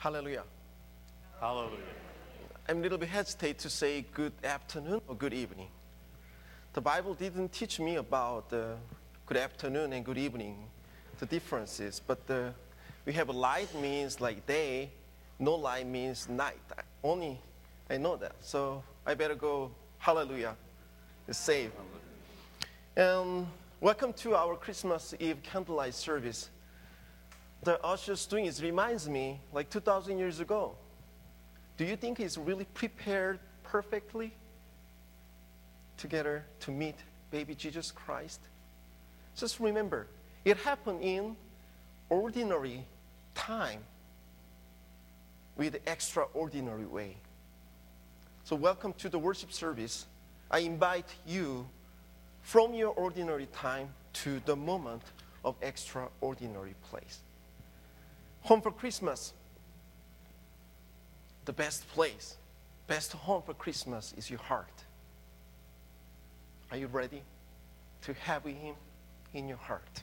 Hallelujah. Hallelujah. I'm a little bit hesitate to say good afternoon or good evening. The Bible didn't teach me about uh, good afternoon and good evening, the differences. But uh, we have light means like day, no light means night. I, only I know that. So I better go hallelujah, save. And welcome to our Christmas Eve candlelight service. The ushers doing is reminds me like 2,000 years ago. Do you think he's really prepared perfectly together to meet baby Jesus Christ? Just remember, it happened in ordinary time with extraordinary way. So welcome to the worship service. I invite you from your ordinary time to the moment of extraordinary place. Home for Christmas the best place, best home for Christmas is your heart. Are you ready to have Him in your heart?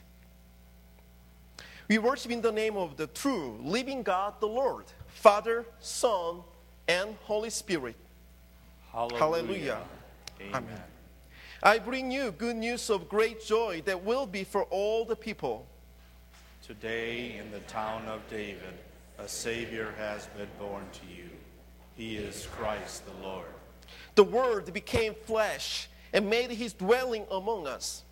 We worship in the name of the true, living God, the Lord, Father, Son, and Holy Spirit. Hallelujah. Hallelujah. Amen. Amen. I bring you good news of great joy that will be for all the people. Today in the town of David, a Savior has been born to you. He is Christ the Lord. The Word became flesh and made his dwelling among us.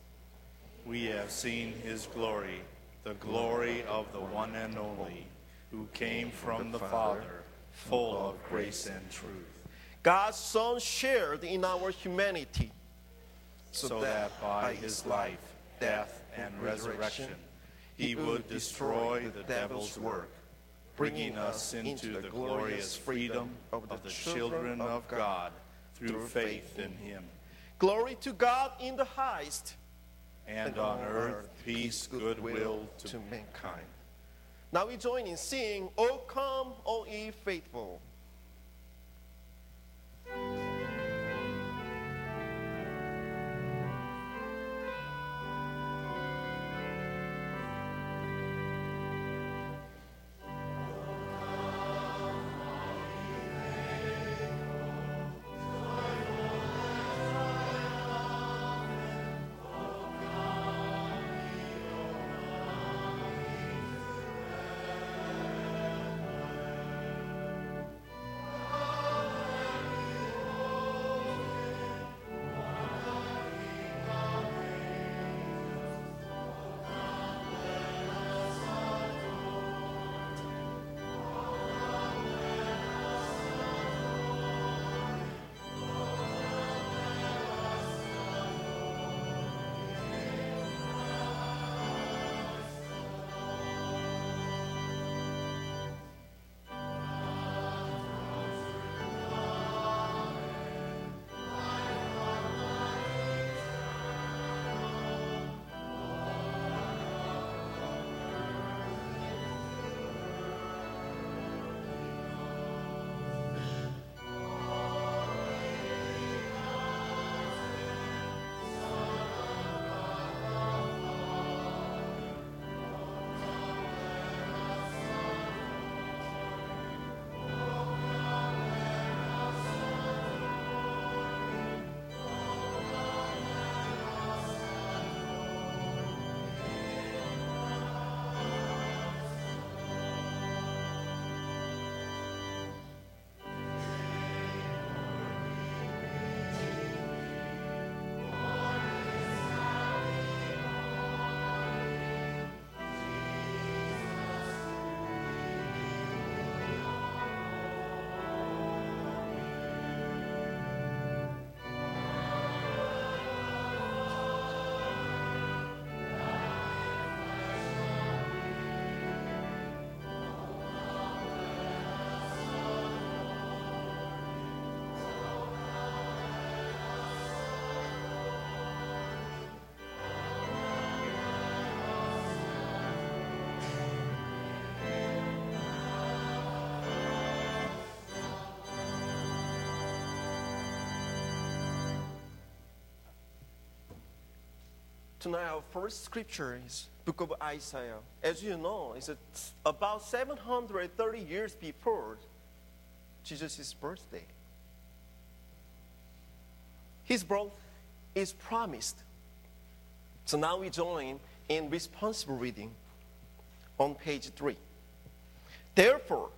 We have seen his glory, the glory of the one and only, who came from the Father, full of grace and truth, God's Son shared in our humanity so that by his life, death, and resurrection, he would destroy the devil's work bringing us into the glorious freedom of the children of God through faith in him. Glory to God in the highest, And on earth, peace, goodwill to mankind. Now we join in singing, O come, all ye faithful. Tonight, our first scripture is Book of Isaiah. As you know, it's about 730 years before Jesus' birthday. His birth is promised. So now we join in responsible reading on page 3. Therefore,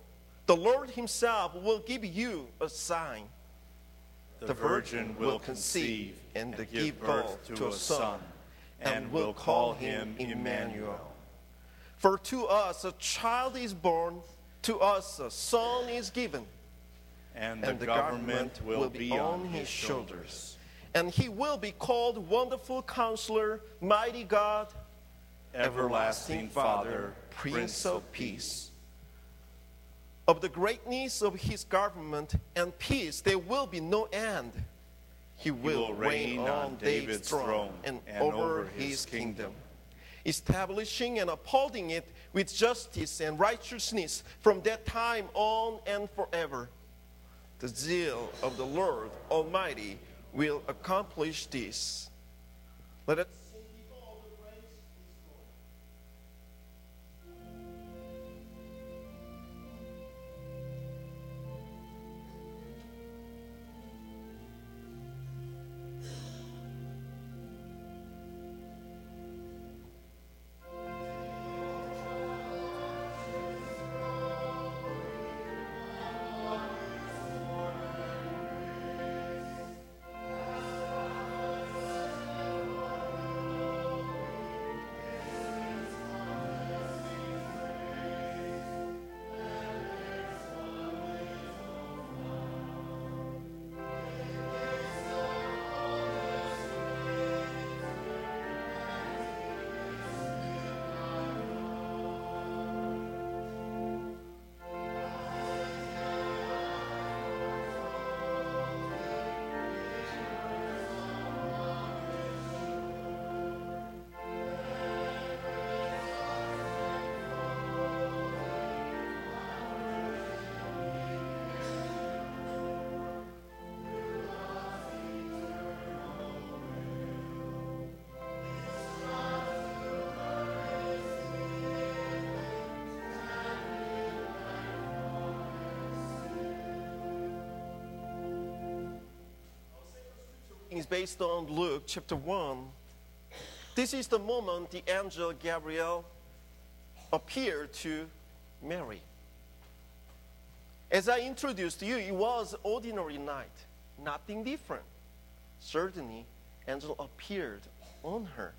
the Lord Himself will give you a sign. The virgin will conceive and give birth to a son, and we will call him Emmanuel. For to us a child is born, to us a son is given, And the government will be on his shoulders. and he will be called Wonderful Counselor, Mighty God, Everlasting Father, Prince of Peace. Of the greatness of his government and peace, there will be no end. He will, will reign on David's throne and, and over his kingdom. establishing and upholding it with justice and righteousness from that time on and forever. The zeal of the Lord Almighty will accomplish this. Let us is based on Luke chapter 1. This is the moment the angel Gabriel appeared to Mary. As I introduced you, it was ordinary night, nothing different. Certainly, angel appeared on her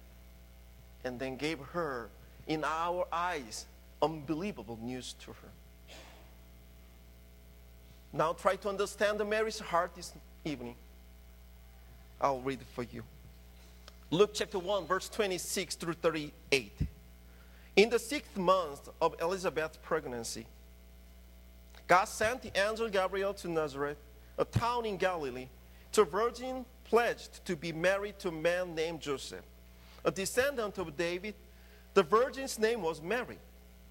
and then gave her, in our eyes, unbelievable news to her. Now try to understand Mary's heart this evening. I'll read it for you. Luke chapter 1, verse 26 through 38. In the sixth month of Elizabeth's pregnancy, God sent the angel Gabriel to Nazareth, a town in Galilee, to a virgin pledged to be married to a man named Joseph, a descendant of David. The virgin's name was Mary.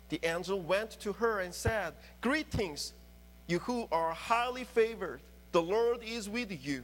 The angel went to her and said, Greetings, you who are highly favored. The Lord is with you.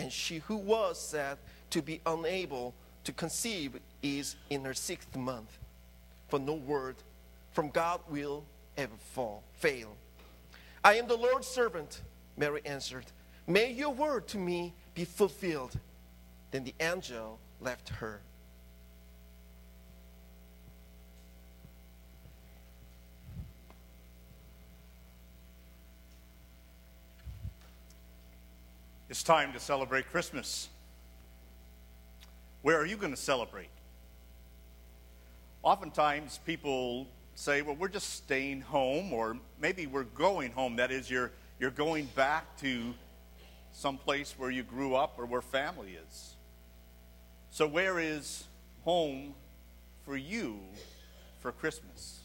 and she who was said to be unable to conceive is in her sixth month. For no word from God will ever fall, fail. I am the Lord's servant, Mary answered. May your word to me be fulfilled. Then the angel left her. It's time to celebrate Christmas. Where are you going to celebrate? Oftentimes, people say, well, we're just staying home, or maybe we're going home. That is, you're, you're going back to some place where you grew up or where family is. So, where is home for you for Christmas?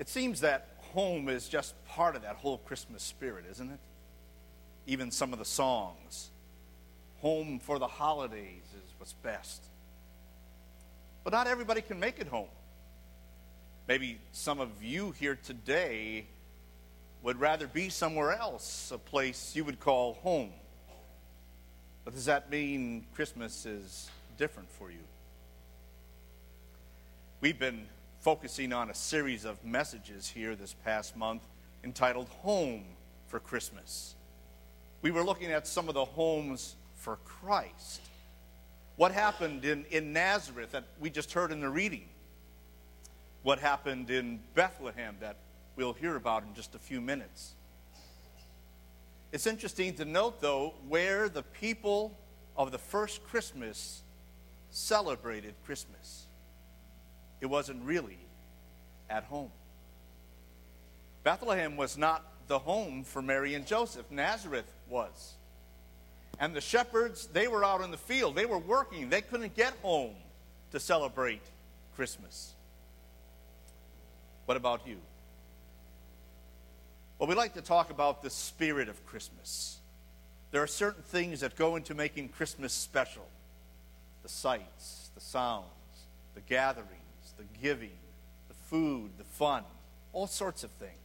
It seems that home is just part of that whole Christmas spirit, isn't it? Even some of the songs. Home for the holidays is what's best. But not everybody can make it home. Maybe some of you here today would rather be somewhere else, a place you would call home. But does that mean Christmas is different for you? We've been focusing on a series of messages here this past month entitled Home for Christmas we were looking at some of the homes for Christ. What happened in, in Nazareth that we just heard in the reading? What happened in Bethlehem that we'll hear about in just a few minutes? It's interesting to note, though, where the people of the first Christmas celebrated Christmas. It wasn't really at home. Bethlehem was not the home for Mary and Joseph. Nazareth was. And the shepherds, they were out in the field. They were working. They couldn't get home to celebrate Christmas. What about you? Well, we like to talk about the spirit of Christmas. There are certain things that go into making Christmas special the sights, the sounds, the gatherings, the giving, the food, the fun, all sorts of things.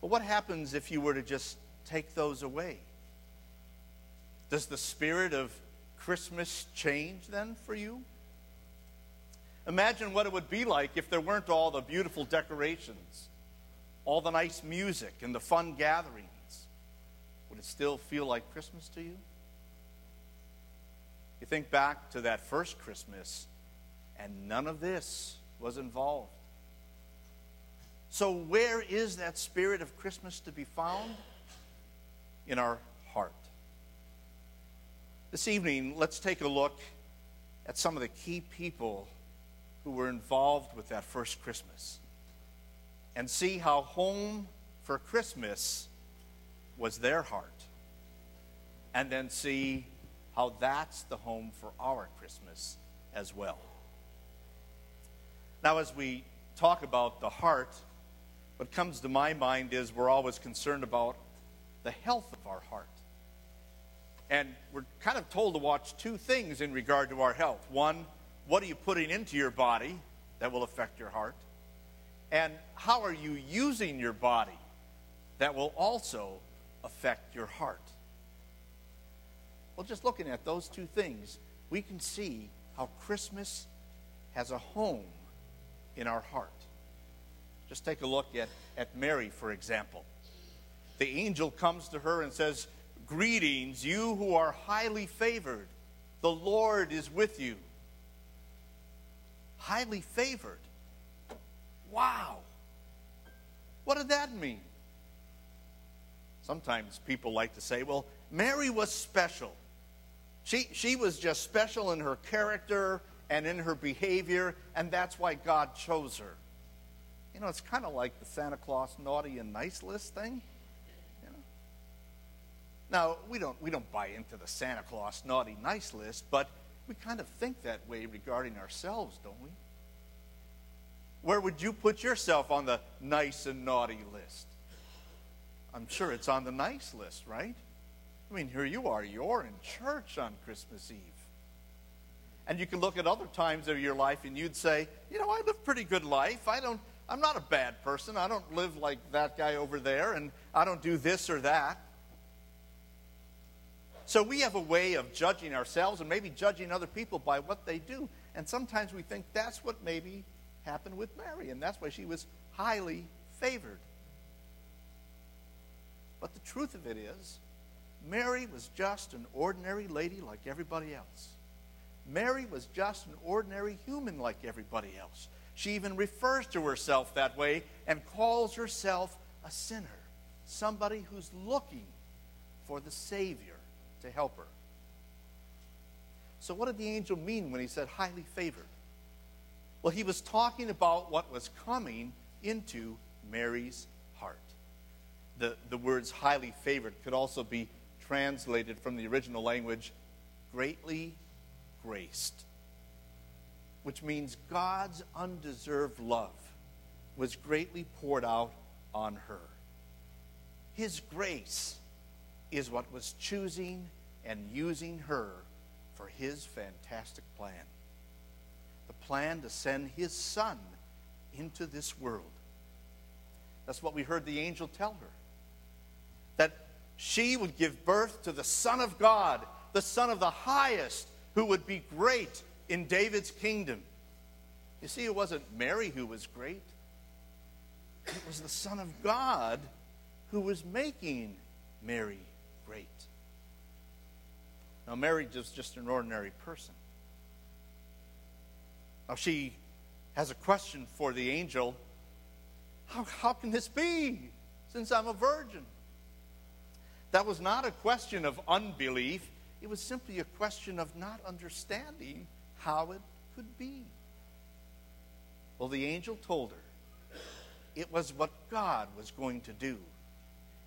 But what happens if you were to just take those away? Does the spirit of Christmas change then for you? Imagine what it would be like if there weren't all the beautiful decorations, all the nice music, and the fun gatherings. Would it still feel like Christmas to you? You think back to that first Christmas, and none of this was involved. So, where is that spirit of Christmas to be found? In our heart. This evening, let's take a look at some of the key people who were involved with that first Christmas and see how home for Christmas was their heart. And then see how that's the home for our Christmas as well. Now, as we talk about the heart, what comes to my mind is we're always concerned about the health of our heart. And we're kind of told to watch two things in regard to our health. One, what are you putting into your body that will affect your heart? And how are you using your body that will also affect your heart? Well, just looking at those two things, we can see how Christmas has a home in our heart. Just take a look at, at Mary, for example. The angel comes to her and says, Greetings, you who are highly favored. The Lord is with you. Highly favored. Wow. What did that mean? Sometimes people like to say, well, Mary was special. She, she was just special in her character and in her behavior, and that's why God chose her. You know, it's kind of like the Santa Claus naughty and nice list thing. You know? Now, we don't, we don't buy into the Santa Claus naughty nice list, but we kind of think that way regarding ourselves, don't we? Where would you put yourself on the nice and naughty list? I'm sure it's on the nice list, right? I mean, here you are, you're in church on Christmas Eve. And you can look at other times of your life and you'd say, you know, I live a pretty good life. I don't I'm not a bad person. I don't live like that guy over there, and I don't do this or that. So we have a way of judging ourselves and maybe judging other people by what they do. And sometimes we think that's what maybe happened with Mary, and that's why she was highly favored. But the truth of it is, Mary was just an ordinary lady like everybody else. Mary was just an ordinary human like everybody else. She even refers to herself that way and calls herself a sinner, somebody who's looking for the Savior to help her. So, what did the angel mean when he said highly favored? Well, he was talking about what was coming into Mary's heart. The, the words highly favored could also be translated from the original language greatly graced, which means God's undeserved love was greatly poured out on her. His grace is what was choosing and using her for his fantastic plan the plan to send his son into this world. That's what we heard the angel tell her. That she would give birth to the Son of God, the Son of the highest, who would be great in David's kingdom. You see, it wasn't Mary who was great, it was the Son of God who was making Mary great. Now, Mary is just an ordinary person. Now, she has a question for the angel How, how can this be since I'm a virgin? That was not a question of unbelief, it was simply a question of not understanding how it could be. Well, the angel told her it was what God was going to do.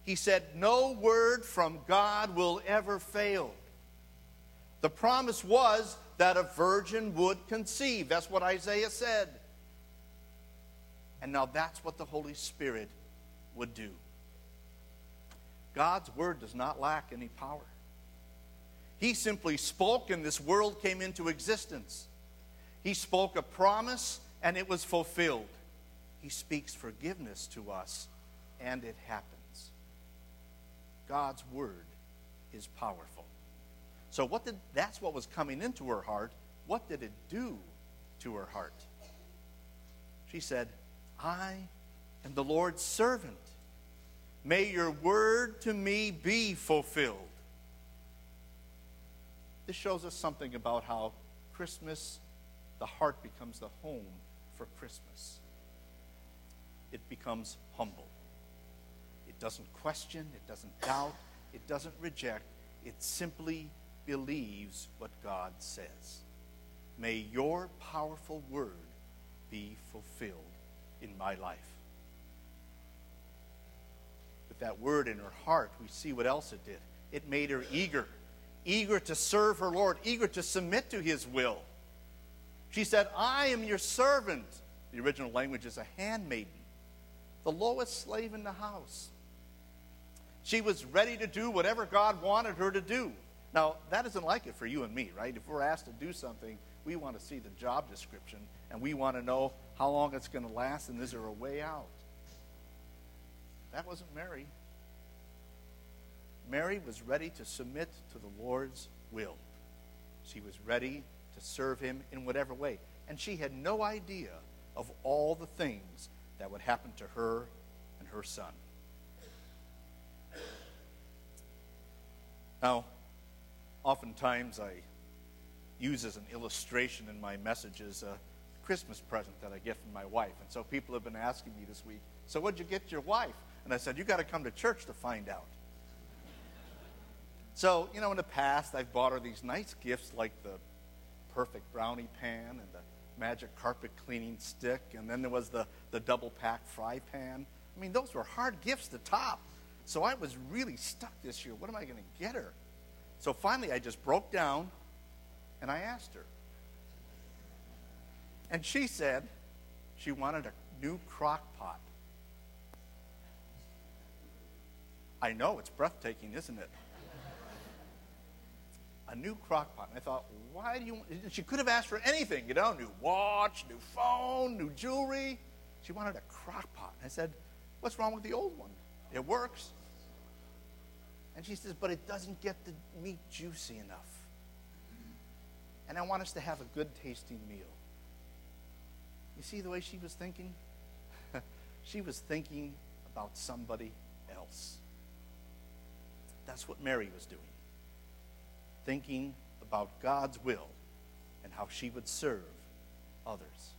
He said, No word from God will ever fail. The promise was that a virgin would conceive. That's what Isaiah said. And now that's what the Holy Spirit would do. God's word does not lack any power. He simply spoke, and this world came into existence. He spoke a promise, and it was fulfilled. He speaks forgiveness to us, and it happens. God's word is powerful. So what did that's what was coming into her heart. What did it do to her heart? She said, I am the Lord's servant. May your word to me be fulfilled. This shows us something about how Christmas, the heart becomes the home for Christmas. It becomes humble. It doesn't question, it doesn't doubt, it doesn't reject, it simply believes what God says. May your powerful word be fulfilled in my life. With that word in her heart, we see what else it did. It made her eager, eager to serve her Lord, eager to submit to his will. She said, I am your servant. The original language is a handmaiden, the lowest slave in the house. She was ready to do whatever God wanted her to do. Now, that isn't like it for you and me, right? If we're asked to do something, we want to see the job description and we want to know how long it's going to last and is there a way out. That wasn't Mary. Mary was ready to submit to the Lord's will. She was ready to serve him in whatever way. And she had no idea of all the things that would happen to her and her son. Now, oftentimes I use as an illustration in my messages a Christmas present that I get from my wife. And so people have been asking me this week, so what'd you get your wife? And I said, you got to come to church to find out. So, you know, in the past, I've bought her these nice gifts like the perfect brownie pan and the magic carpet cleaning stick, and then there was the, the double pack fry pan. I mean, those were hard gifts to top. So I was really stuck this year. What am I going to get her? So finally, I just broke down and I asked her. And she said she wanted a new crock pot. I know, it's breathtaking, isn't it? A new crock pot. And I thought, why do you want? She could have asked for anything, you know, new watch, new phone, new jewelry. She wanted a crock pot. And I said, what's wrong with the old one? It works. And she says, but it doesn't get the meat juicy enough. And I want us to have a good tasting meal. You see the way she was thinking? she was thinking about somebody else. That's what Mary was doing. Thinking about God's will and how she would serve others.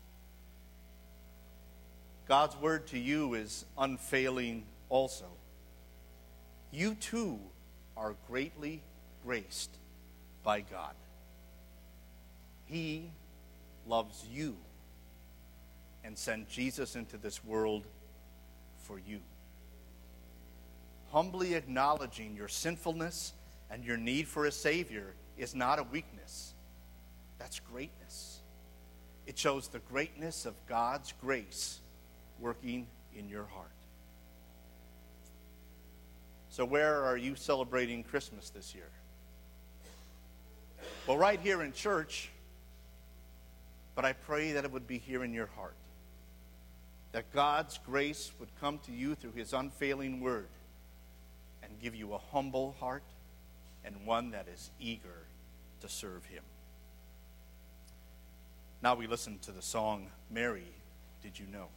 God's word to you is unfailing also you too are greatly graced by God. He loves you and sent Jesus into this world for you. Humbly acknowledging your sinfulness and your need for a Savior is not a weakness, that's greatness. It shows the greatness of God's grace working in your heart. So, where are you celebrating Christmas this year? Well, right here in church, but I pray that it would be here in your heart. That God's grace would come to you through His unfailing word and give you a humble heart and one that is eager to serve Him. Now we listen to the song, Mary, Did You Know?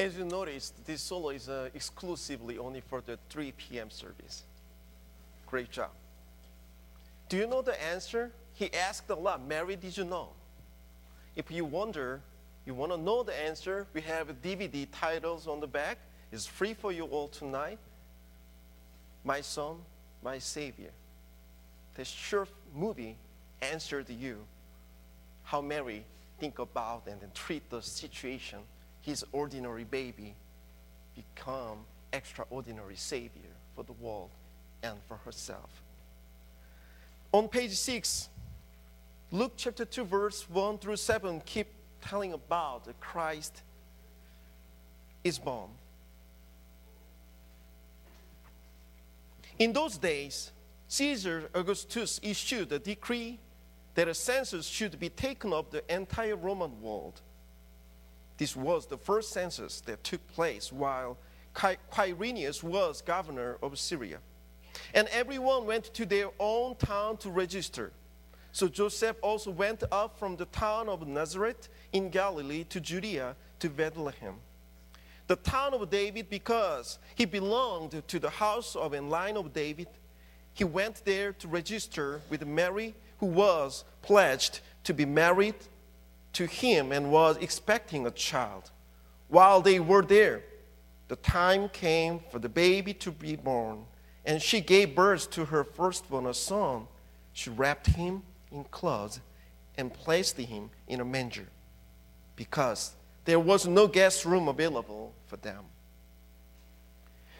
As you noticed, this solo is uh, exclusively only for the 3 p.m. service. Great job. Do you know the answer? He asked a lot. Mary, did you know? If you wonder, you want to know the answer, we have DVD titles on the back. It's free for you all tonight. My son, my Savior. The short movie answered you how Mary think about and treat the situation, his ordinary baby become extraordinary Savior for the world and for herself. On page 6, Luke chapter 2, verse 1 through 7 keep telling about the Christ is born. In those days, Caesar Augustus issued a decree that a census should be taken of the entire Roman world. This was the first census that took place while Quirinius was governor of Syria. And everyone went to their own town to register. So Joseph also went up from the town of Nazareth in Galilee to Judea to Bethlehem, the town of David, because he belonged to the house of and line of David. He went there to register with Mary, who was pledged to be married to him and was expecting a child. While they were there, the time came for the baby to be born, and she gave birth to her firstborn, a son. She wrapped him in clothes and placed him in a manger because there was no guest room available for them.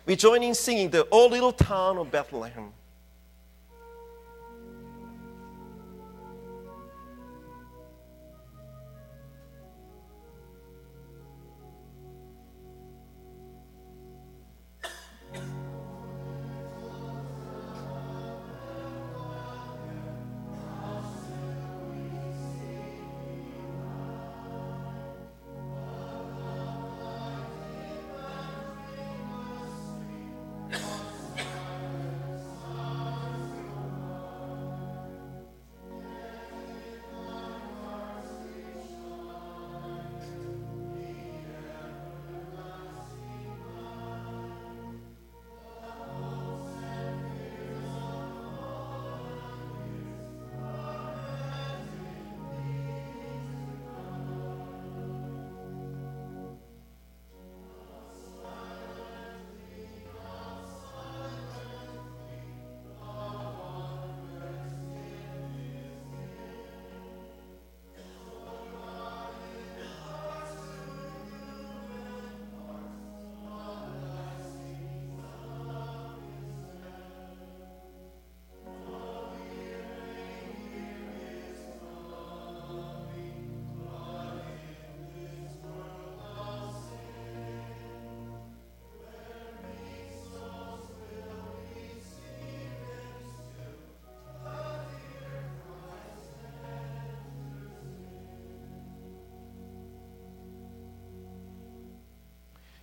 We join in singing the O Little Town of Bethlehem.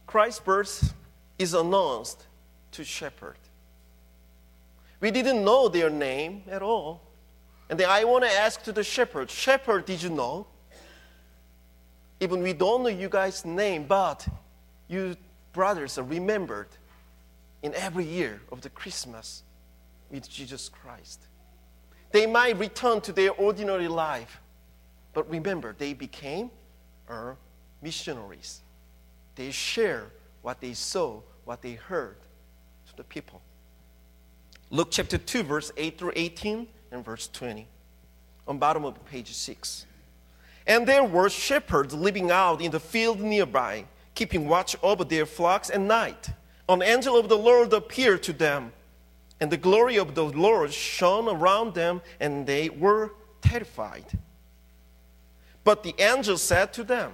Christ's birth is announced to shepherd. We didn't know their name at all. And then I want to ask to the shepherd, Shepherd, did you know? Even we don't know you guys' name, but you brothers are remembered in every year of the Christmas with Jesus Christ. They might return to their ordinary life, but remember, they became our missionaries. They share what they saw, what they heard to the people. Luke chapter 2, verse 8 through 18 and verse 20. On bottom of page 6. And there were shepherds living out in the field nearby, keeping watch over their flocks at night. An angel of the Lord appeared to them, and the glory of the Lord shone around them, and they were terrified. But the angel said to them,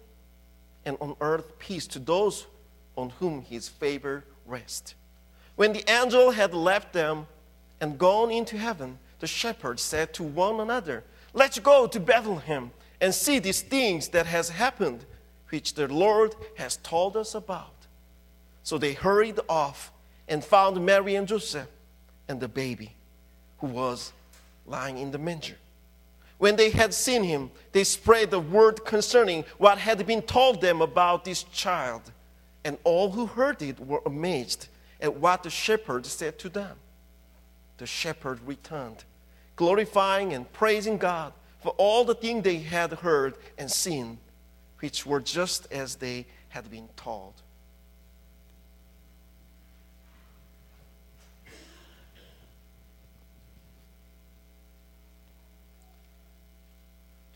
and on earth peace to those on whom his favor rests. When the angel had left them and gone into heaven, the shepherds said to one another, Let's go to Bethlehem and see these things that has happened, which the Lord has told us about. So they hurried off and found Mary and Joseph and the baby who was lying in the manger. When they had seen him, they spread the word concerning what had been told them about this child. And all who heard it were amazed at what the shepherd said to them. The shepherd returned, glorifying and praising God for all the things they had heard and seen, which were just as they had been told.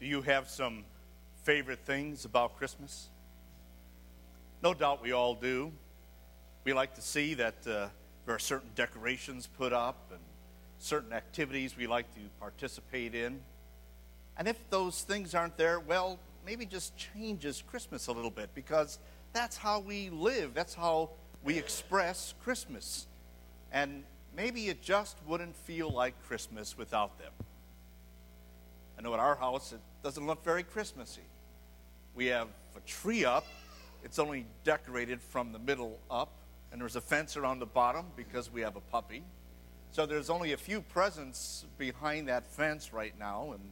Do you have some favorite things about Christmas? No doubt we all do. We like to see that uh, there are certain decorations put up and certain activities we like to participate in. And if those things aren't there, well, maybe just changes Christmas a little bit because that's how we live. That's how we express Christmas. And maybe it just wouldn't feel like Christmas without them. I know at our house it doesn't look very Christmassy. We have a tree up, it's only decorated from the middle up, and there's a fence around the bottom because we have a puppy. So there's only a few presents behind that fence right now, and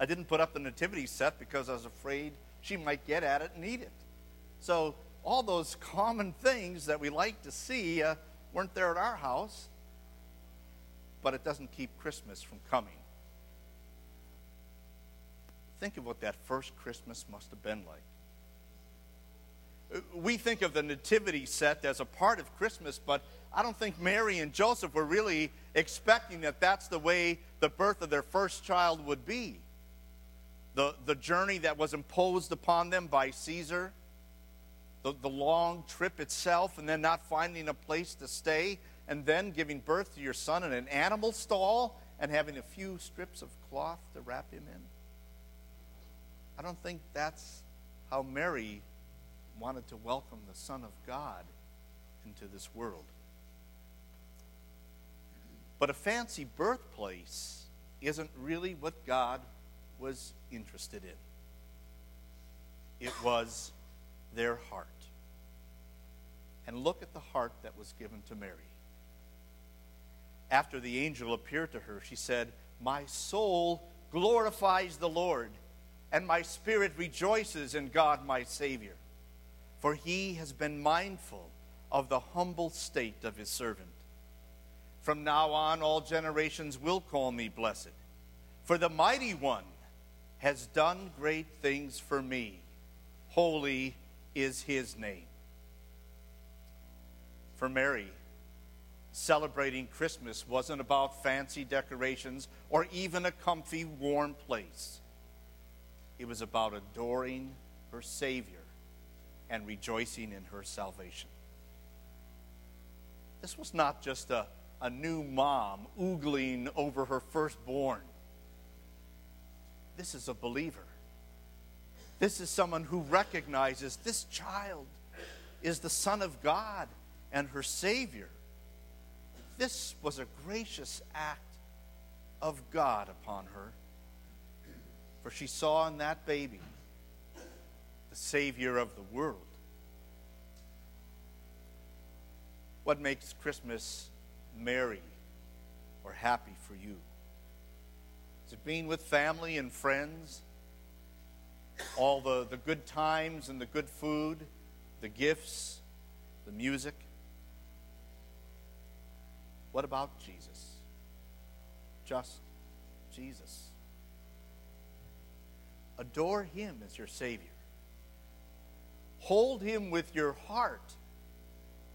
I didn't put up the nativity set because I was afraid she might get at it and eat it. So all those common things that we like to see uh, weren't there at our house, but it doesn't keep Christmas from coming. Think of what that first Christmas must have been like. We think of the nativity set as a part of Christmas, but I don't think Mary and Joseph were really expecting that that's the way the birth of their first child would be. The, the journey that was imposed upon them by Caesar, the, the long trip itself, and then not finding a place to stay, and then giving birth to your son in an animal stall and having a few strips of cloth to wrap him in. I don't think that's how Mary wanted to welcome the Son of God into this world. But a fancy birthplace isn't really what God was interested in. It was their heart. And look at the heart that was given to Mary. After the angel appeared to her, she said, My soul glorifies the Lord and my spirit rejoices in God my Savior, for he has been mindful of the humble state of his servant. From now on, all generations will call me blessed, for the mighty one has done great things for me. Holy is his name. For Mary, celebrating Christmas wasn't about fancy decorations or even a comfy, warm place. It was about adoring her Savior and rejoicing in her salvation. This was not just a, a new mom oogling over her firstborn. This is a believer. This is someone who recognizes this child is the Son of God and her Savior. This was a gracious act of God upon her for she saw in that baby the Savior of the world. What makes Christmas merry or happy for you? Is it being with family and friends? All the, the good times and the good food, the gifts, the music? What about Jesus? Just Jesus. Adore Him as your Savior. Hold Him with your heart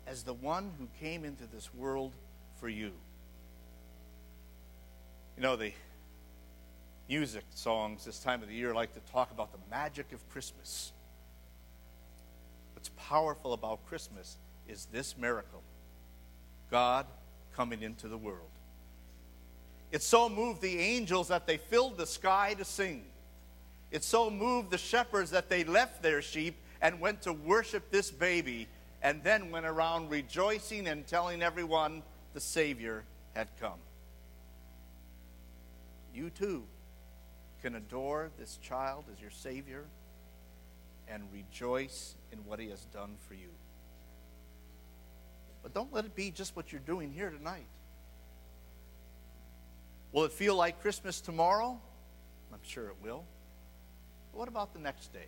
as the one who came into this world for you. You know, the music songs this time of the year like to talk about the magic of Christmas. What's powerful about Christmas is this miracle God coming into the world. It so moved the angels that they filled the sky to sing. It so moved the shepherds that they left their sheep and went to worship this baby and then went around rejoicing and telling everyone the Savior had come. You too can adore this child as your Savior and rejoice in what He has done for you. But don't let it be just what you're doing here tonight. Will it feel like Christmas tomorrow? I'm sure it will. What about the next day?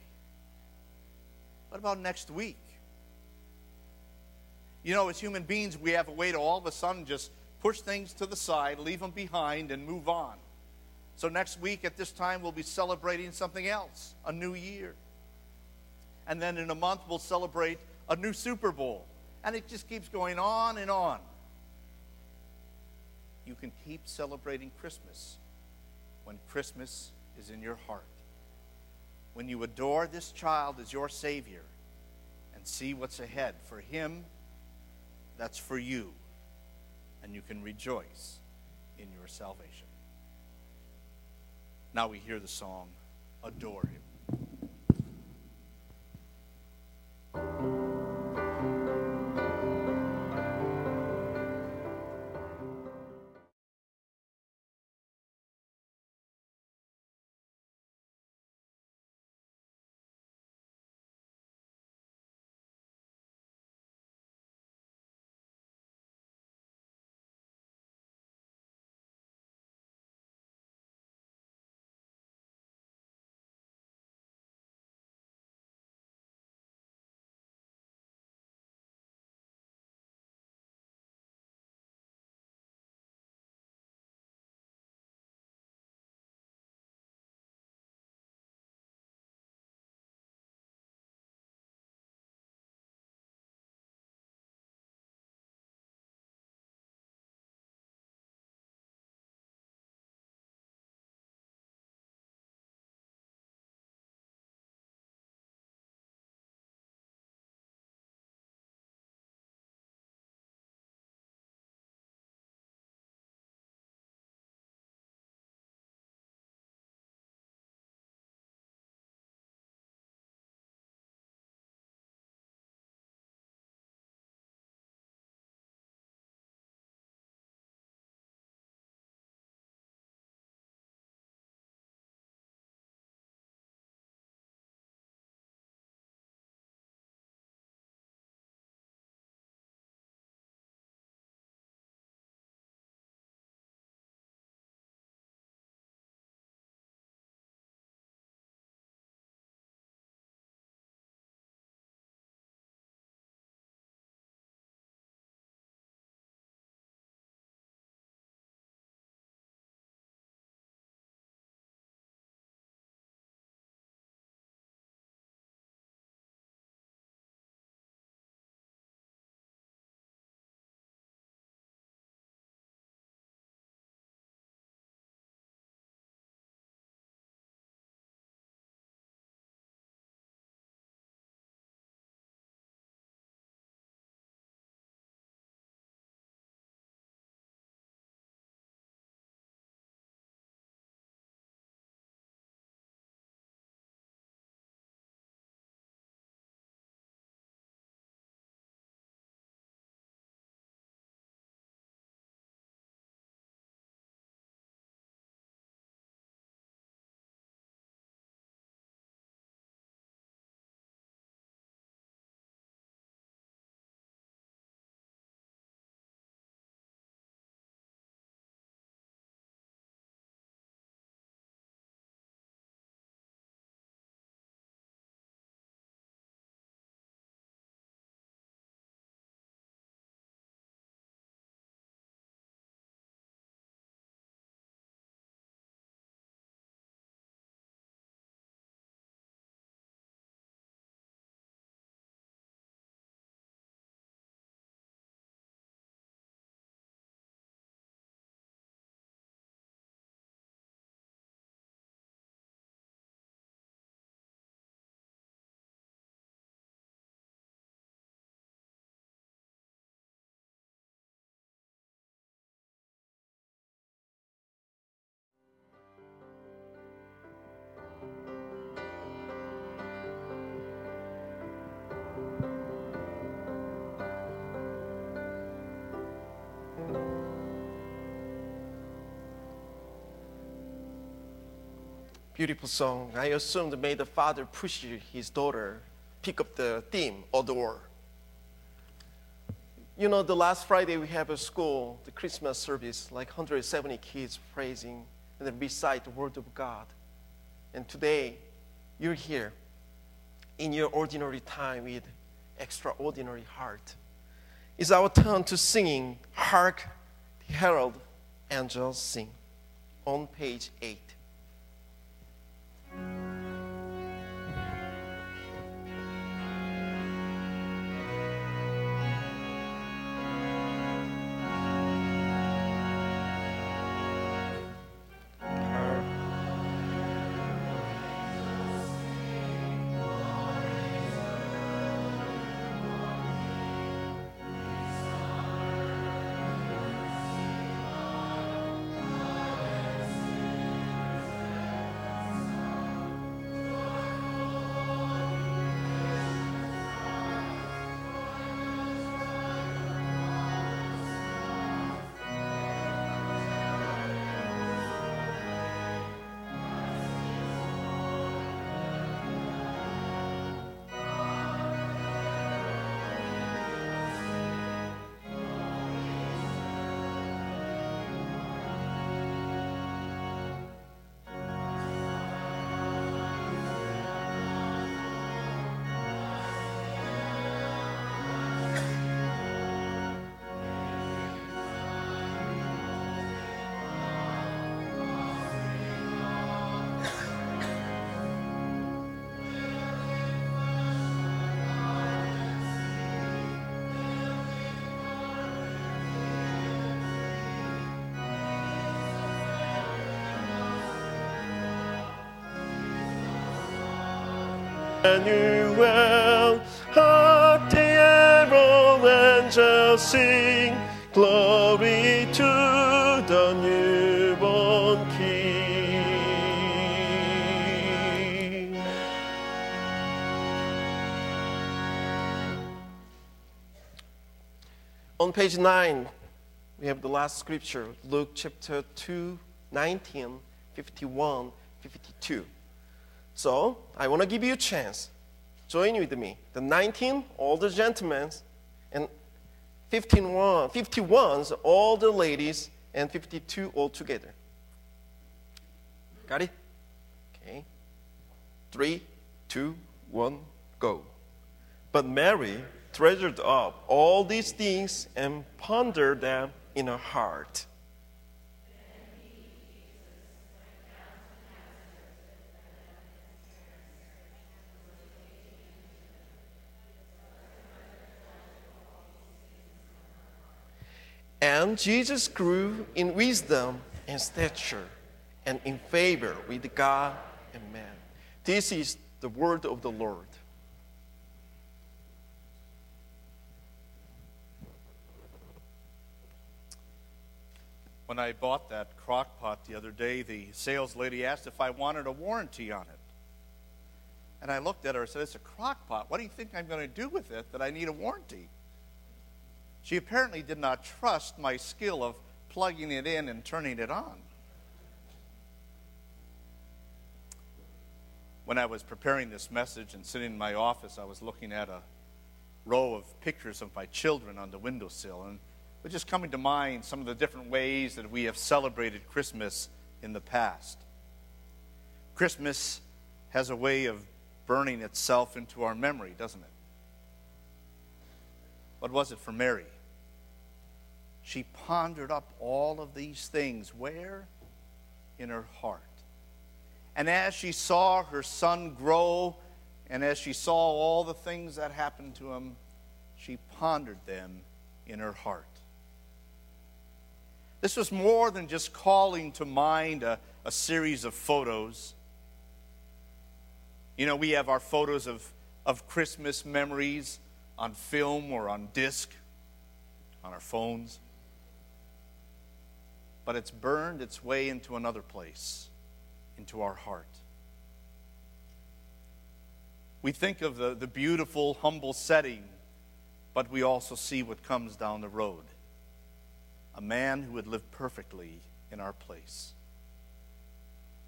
What about next week? You know, as human beings, we have a way to all of a sudden just push things to the side, leave them behind, and move on. So next week at this time, we'll be celebrating something else, a new year. And then in a month, we'll celebrate a new Super Bowl. And it just keeps going on and on. You can keep celebrating Christmas when Christmas is in your heart. When you adore this child as your Savior and see what's ahead for Him, that's for you. And you can rejoice in your salvation. Now we hear the song, Adore Him. Beautiful song. I assumed may the father push his daughter pick up the theme, adore. You know, the last Friday we have a school, the Christmas service, like 170 kids praising and then recite the Word of God. And today, you're here in your ordinary time with extraordinary heart. It's our turn to singing Hark the Herald Angels Sing on page 8. Emmanuel, hark the herald angels sing, glory to the newborn King. On page 9, we have the last scripture, Luke chapter 2, 19, 51, 52. So I want to give you a chance. Join with me. The 19 older gentlemen and 15 one, 51s older ladies and 52 all together. Got it? Okay. Three, two, one, go. But Mary treasured up all these things and pondered them in her heart. And Jesus grew in wisdom and stature and in favor with God and man. This is the word of the Lord. When I bought that crock pot the other day, the sales lady asked if I wanted a warranty on it. And I looked at her and said, It's a crock pot. What do you think I'm going to do with it that I need a warranty? She apparently did not trust my skill of plugging it in and turning it on. When I was preparing this message and sitting in my office, I was looking at a row of pictures of my children on the windowsill, and it was just coming to mind some of the different ways that we have celebrated Christmas in the past. Christmas has a way of burning itself into our memory, doesn't it? What was it for Mary? She pondered up all of these things. Where? In her heart. And as she saw her son grow, and as she saw all the things that happened to him, she pondered them in her heart. This was more than just calling to mind a, a series of photos. You know, we have our photos of, of Christmas memories on film or on disc on our phones. But it's burned its way into another place, into our heart. We think of the, the beautiful, humble setting, but we also see what comes down the road a man who would live perfectly in our place,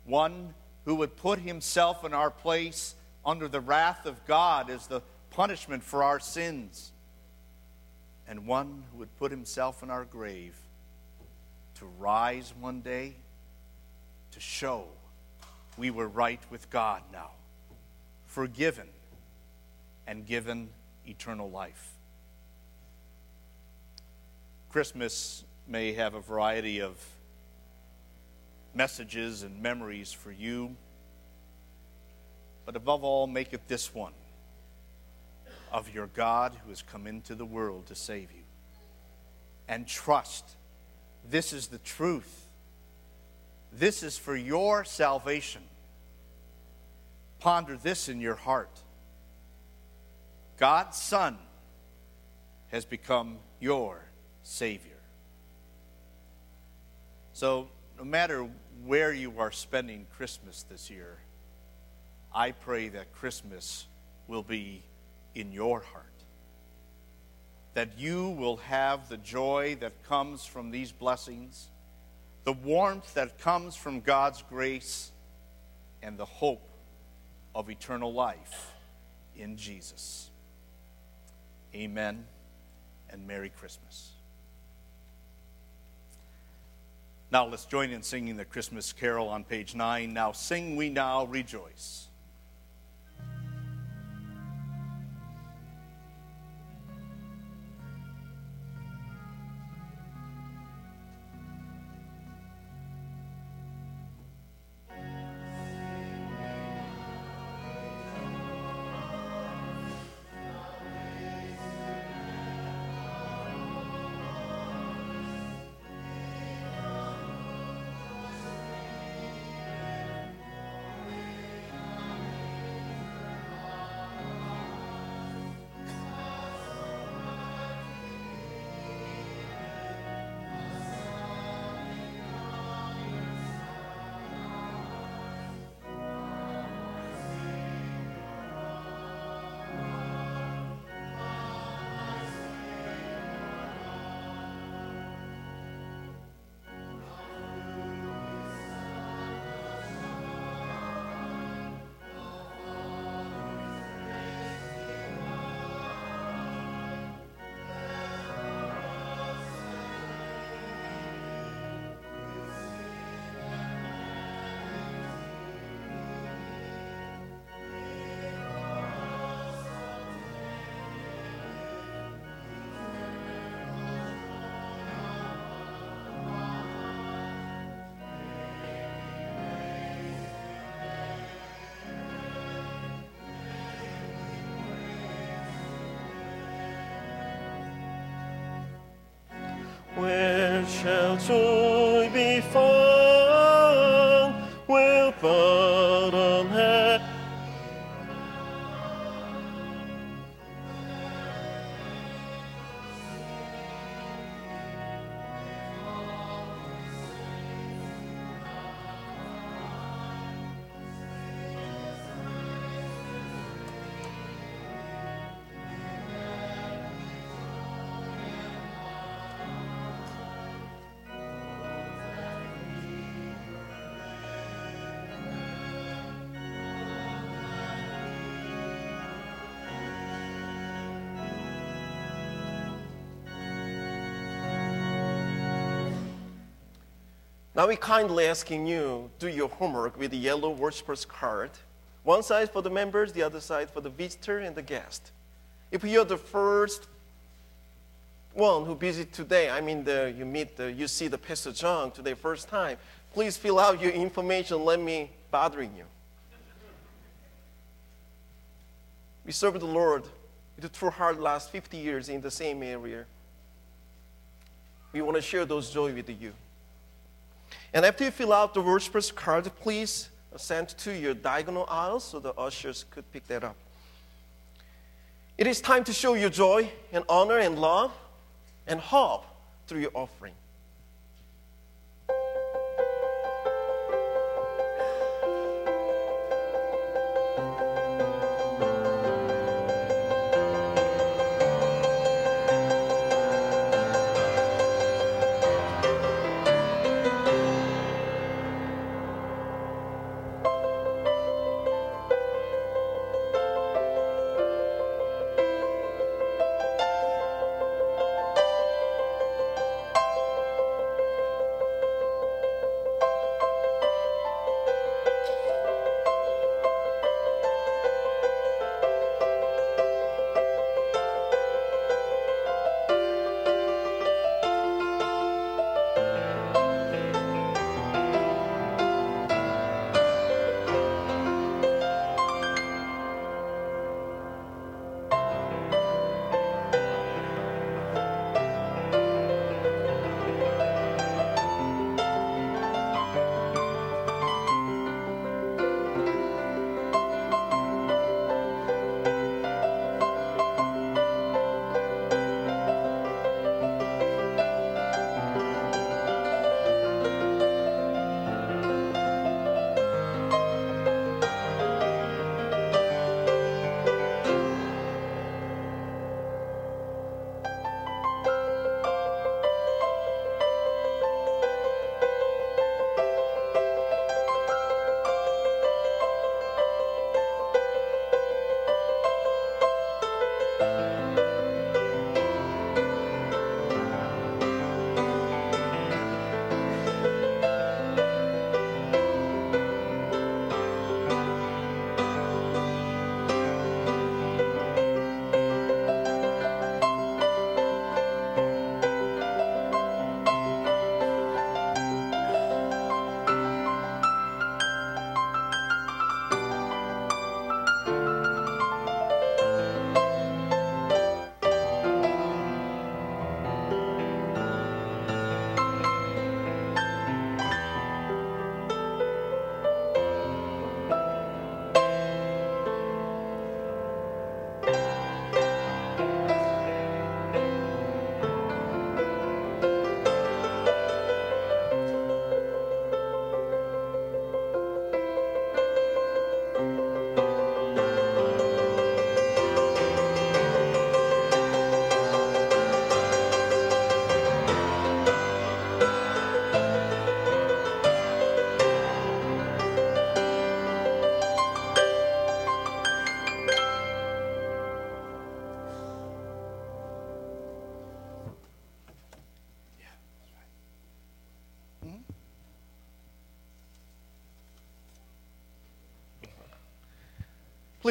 one who would put himself in our place under the wrath of God as the punishment for our sins. and one who would put himself in our grave to rise one day to show we were right with God now, forgiven and given eternal life. Christmas may have a variety of messages and memories for you, but above all, make it this one of your God who has come into the world to save you. And trust this is the truth. This is for your salvation. Ponder this in your heart. God's Son has become your Savior. So, no matter where you are spending Christmas this year, I pray that Christmas will be in your heart. That you will have the joy that comes from these blessings, the warmth that comes from God's grace, and the hope of eternal life in Jesus. Amen and Merry Christmas. Now let's join in singing the Christmas carol on page 9. Now sing we now rejoice. Shall joy be found? Now we kindly asking you do your homework with the yellow worshippers card. One side for the members, the other side for the visitor and the guest. If you're the first one who visit today, I mean the, you meet the, you see the Pastor John today first time, please fill out your information. Let me bothering you. We served the Lord with a true heart last 50 years in the same area. We want to share those joy with you. And after you fill out the worshiper's card, please send to your diagonal aisle so the ushers could pick that up. It is time to show your joy and honor and love and hope through your offering.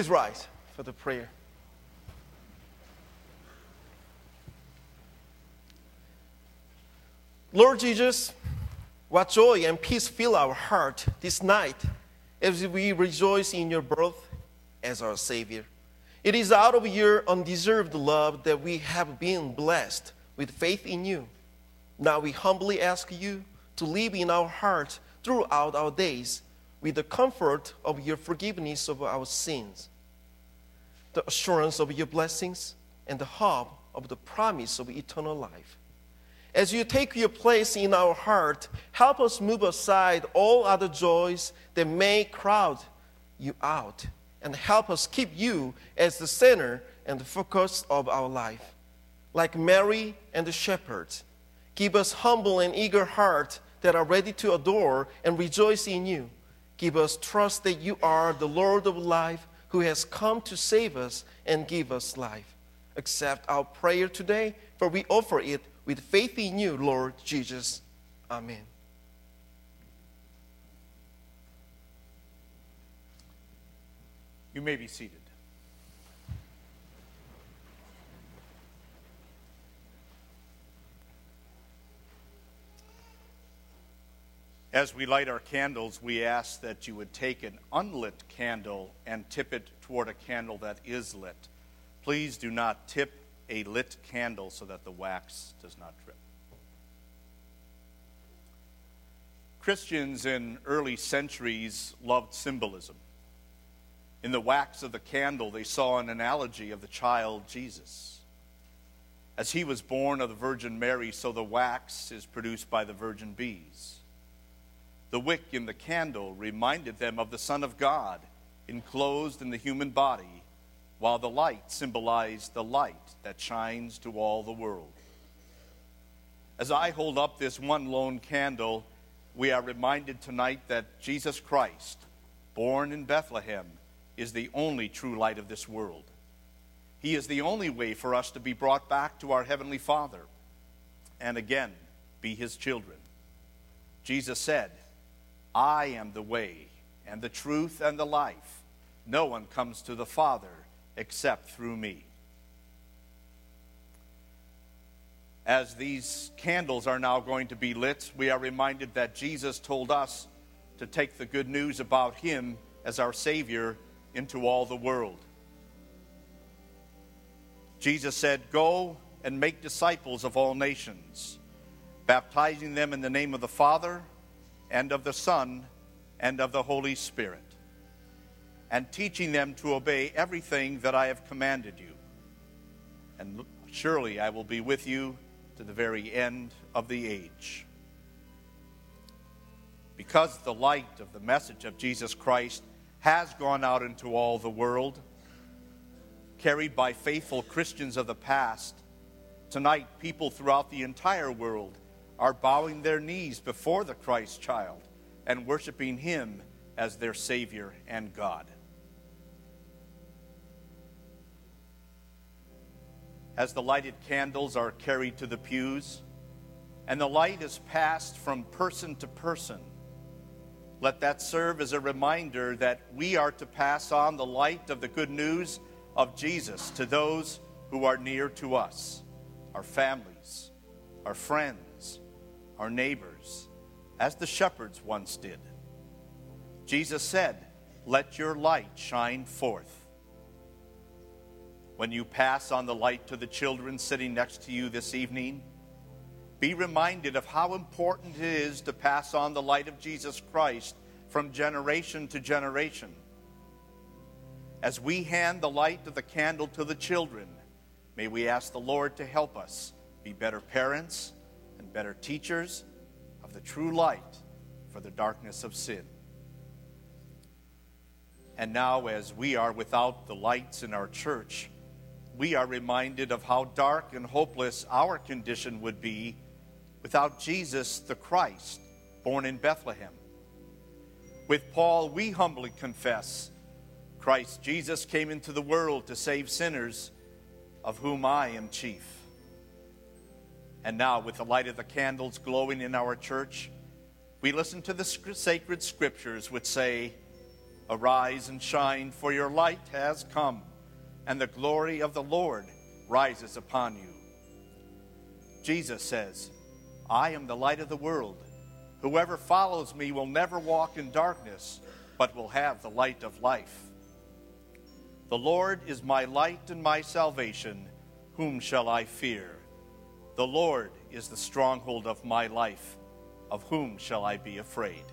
Please rise for the prayer. Lord Jesus, what joy and peace fill our heart this night as we rejoice in your birth as our Savior. It is out of your undeserved love that we have been blessed with faith in you. Now we humbly ask you to live in our hearts throughout our days with the comfort of your forgiveness of our sins, the assurance of your blessings, and the hope of the promise of eternal life. As you take your place in our heart, help us move aside all other joys that may crowd you out, and help us keep you as the center and the focus of our life. Like Mary and the shepherds, give us humble and eager hearts that are ready to adore and rejoice in you. Give us trust that you are the Lord of life who has come to save us and give us life. Accept our prayer today, for we offer it with faith in you, Lord Jesus. Amen. You may be seated. As we light our candles, we ask that you would take an unlit candle and tip it toward a candle that is lit. Please do not tip a lit candle so that the wax does not drip. Christians in early centuries loved symbolism. In the wax of the candle, they saw an analogy of the child Jesus. As he was born of the Virgin Mary, so the wax is produced by the virgin bees. The wick in the candle reminded them of the Son of God, enclosed in the human body, while the light symbolized the light that shines to all the world. As I hold up this one lone candle, we are reminded tonight that Jesus Christ, born in Bethlehem, is the only true light of this world. He is the only way for us to be brought back to our Heavenly Father and again be His children. Jesus said, I am the way and the truth and the life. No one comes to the Father except through me. As these candles are now going to be lit, we are reminded that Jesus told us to take the good news about Him as our Savior into all the world. Jesus said, Go and make disciples of all nations, baptizing them in the name of the Father and of the Son and of the Holy Spirit, and teaching them to obey everything that I have commanded you. And surely I will be with you to the very end of the age. Because the light of the message of Jesus Christ has gone out into all the world, carried by faithful Christians of the past, tonight people throughout the entire world are bowing their knees before the Christ child and worshiping him as their Savior and God. As the lighted candles are carried to the pews and the light is passed from person to person, let that serve as a reminder that we are to pass on the light of the good news of Jesus to those who are near to us, our families, our friends our neighbors, as the shepherds once did. Jesus said, Let your light shine forth. When you pass on the light to the children sitting next to you this evening, be reminded of how important it is to pass on the light of Jesus Christ from generation to generation. As we hand the light of the candle to the children, may we ask the Lord to help us be better parents and better teachers of the true light for the darkness of sin. And now, as we are without the lights in our church, we are reminded of how dark and hopeless our condition would be without Jesus the Christ, born in Bethlehem. With Paul, we humbly confess Christ Jesus came into the world to save sinners, of whom I am chief. And now, with the light of the candles glowing in our church, we listen to the sacred scriptures which say, Arise and shine, for your light has come, and the glory of the Lord rises upon you. Jesus says, I am the light of the world. Whoever follows me will never walk in darkness, but will have the light of life. The Lord is my light and my salvation. Whom shall I fear? The Lord is the stronghold of my life. Of whom shall I be afraid?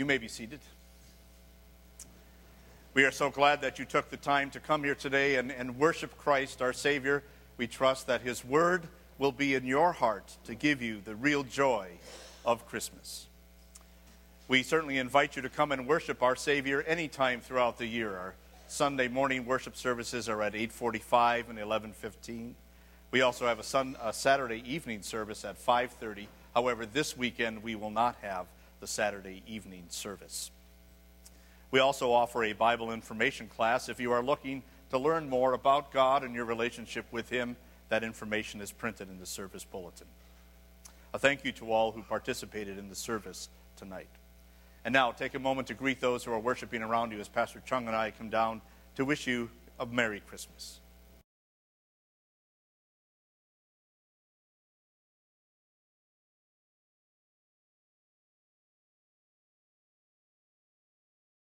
You may be seated. We are so glad that you took the time to come here today and, and worship Christ, our Savior. We trust that His Word will be in your heart to give you the real joy of Christmas. We certainly invite you to come and worship our Savior anytime throughout the year. Our Sunday morning worship services are at 8:45 and 11:15. We also have a, sun, a Saturday evening service at 5:30. However, this weekend we will not have the Saturday evening service. We also offer a Bible information class. If you are looking to learn more about God and your relationship with Him, that information is printed in the service bulletin. A thank you to all who participated in the service tonight. And now, take a moment to greet those who are worshiping around you as Pastor Chung and I come down to wish you a Merry Christmas.